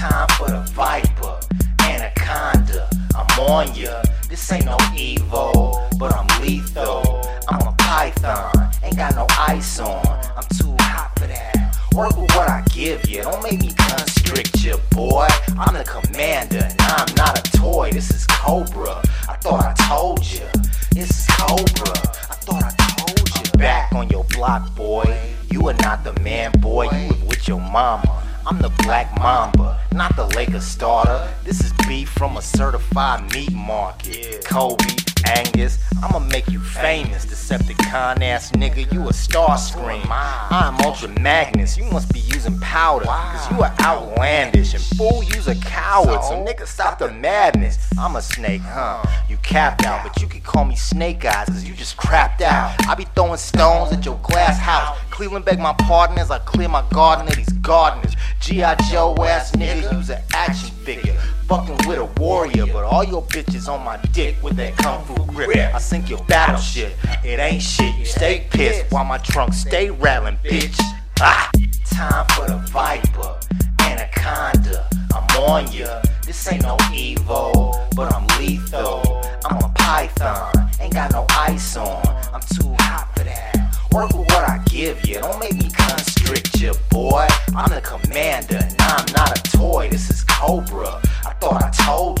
viper, anaconda. I'm on ya. This ain't no Evo, but I'm lethal. I'm a python, ain't got no ice on. I'm too hot for that. Work with what I give you. Don't make me constrict you, boy. I'm the commander, and I'm not a toy. This is Cobra. I thought I told you. This is Cobra. I thought I told you. Back on your block, boy. You are not the man, boy. You with your mama. I'm the black mamba, not the Lakers starter. This is beef from a certified meat market. Kobe, Angus, I'ma make you famous. Decepticon ass nigga, you a Starscream. I'm Ultra Magnus, you must be using powder. Cause you are outlandish and fool, you's a coward. So nigga, stop the madness. I'm a snake, huh? You capped out, but you can call me Snake Eyes, cause you just crapped out. I be throwing stones at your glass house. Cleveland beg my pardon as I clear my garden of these gardeners. G.I. Joe ass nigga, use an action figure. Fucking with a warrior, but all your bitches on my dick with that kung fu grip. I sink your battleship, it ain't shit. You stay pissed while my trunk stay rattling, bitch. Ah! Time for the viper, anaconda. I'm on ya. This ain't no Evo, but I'm lethal. I'm a python, ain't got no ice on. I'm too hot for that. Work with what I give you. Don't make me constrict you, boy. I'm the commander, and I'm not a toy. This is Cobra. I thought I told